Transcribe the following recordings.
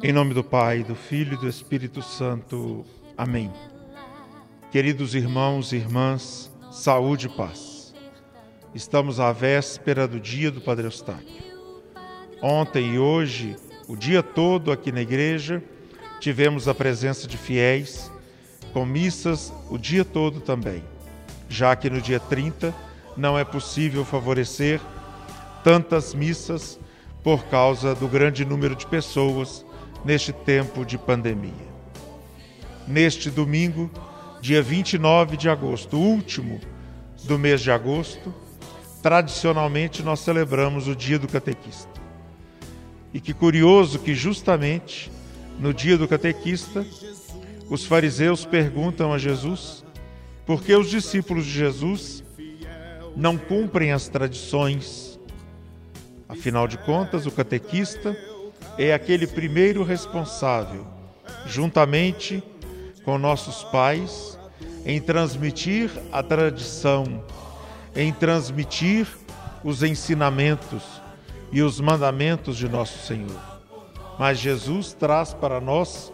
Em nome do Pai, do Filho e do Espírito Santo. Amém. Queridos irmãos e irmãs, saúde e paz. Estamos à véspera do dia do Padre Eustáquio. Ontem e hoje, o dia todo aqui na igreja, tivemos a presença de fiéis, com missas o dia todo também, já que no dia 30 não é possível favorecer tantas missas por causa do grande número de pessoas neste tempo de pandemia. Neste domingo, dia 29 de agosto, último do mês de agosto, tradicionalmente nós celebramos o Dia do Catequista. E que curioso que justamente no dia do catequista, os fariseus perguntam a Jesus por que os discípulos de Jesus não cumprem as tradições. Afinal de contas, o catequista é aquele primeiro responsável, juntamente com nossos pais, em transmitir a tradição, em transmitir os ensinamentos e os mandamentos de nosso Senhor. Mas Jesus traz para nós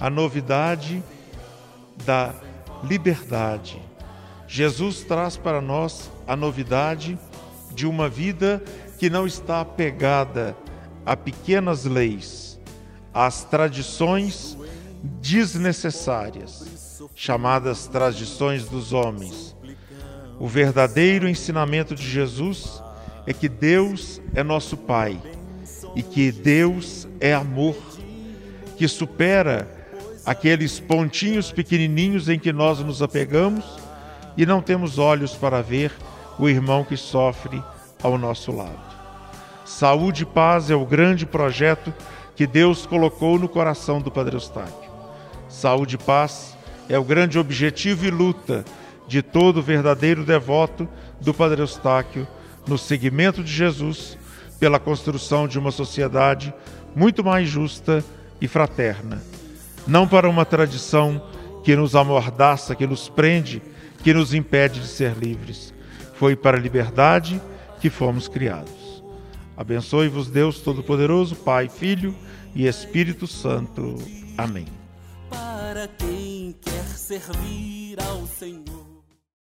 a novidade da liberdade. Jesus traz para nós a novidade de uma vida que não está apegada a pequenas leis, às tradições desnecessárias, chamadas tradições dos homens. O verdadeiro ensinamento de Jesus é que Deus é nosso Pai e que Deus é amor, que supera aqueles pontinhos pequenininhos em que nós nos apegamos e não temos olhos para ver o irmão que sofre ao nosso lado. Saúde e paz é o grande projeto que Deus colocou no coração do Padre Eustáquio. Saúde e paz é o grande objetivo e luta de todo verdadeiro devoto do Padre Eustáquio no seguimento de Jesus pela construção de uma sociedade muito mais justa e fraterna. Não para uma tradição que nos amordaça, que nos prende, que nos impede de ser livres. Foi para a liberdade que fomos criados. Abençoe-vos Deus Todo-Poderoso, Pai, Filho e Espírito Santo. Amém. Para quem quer servir ao Senhor.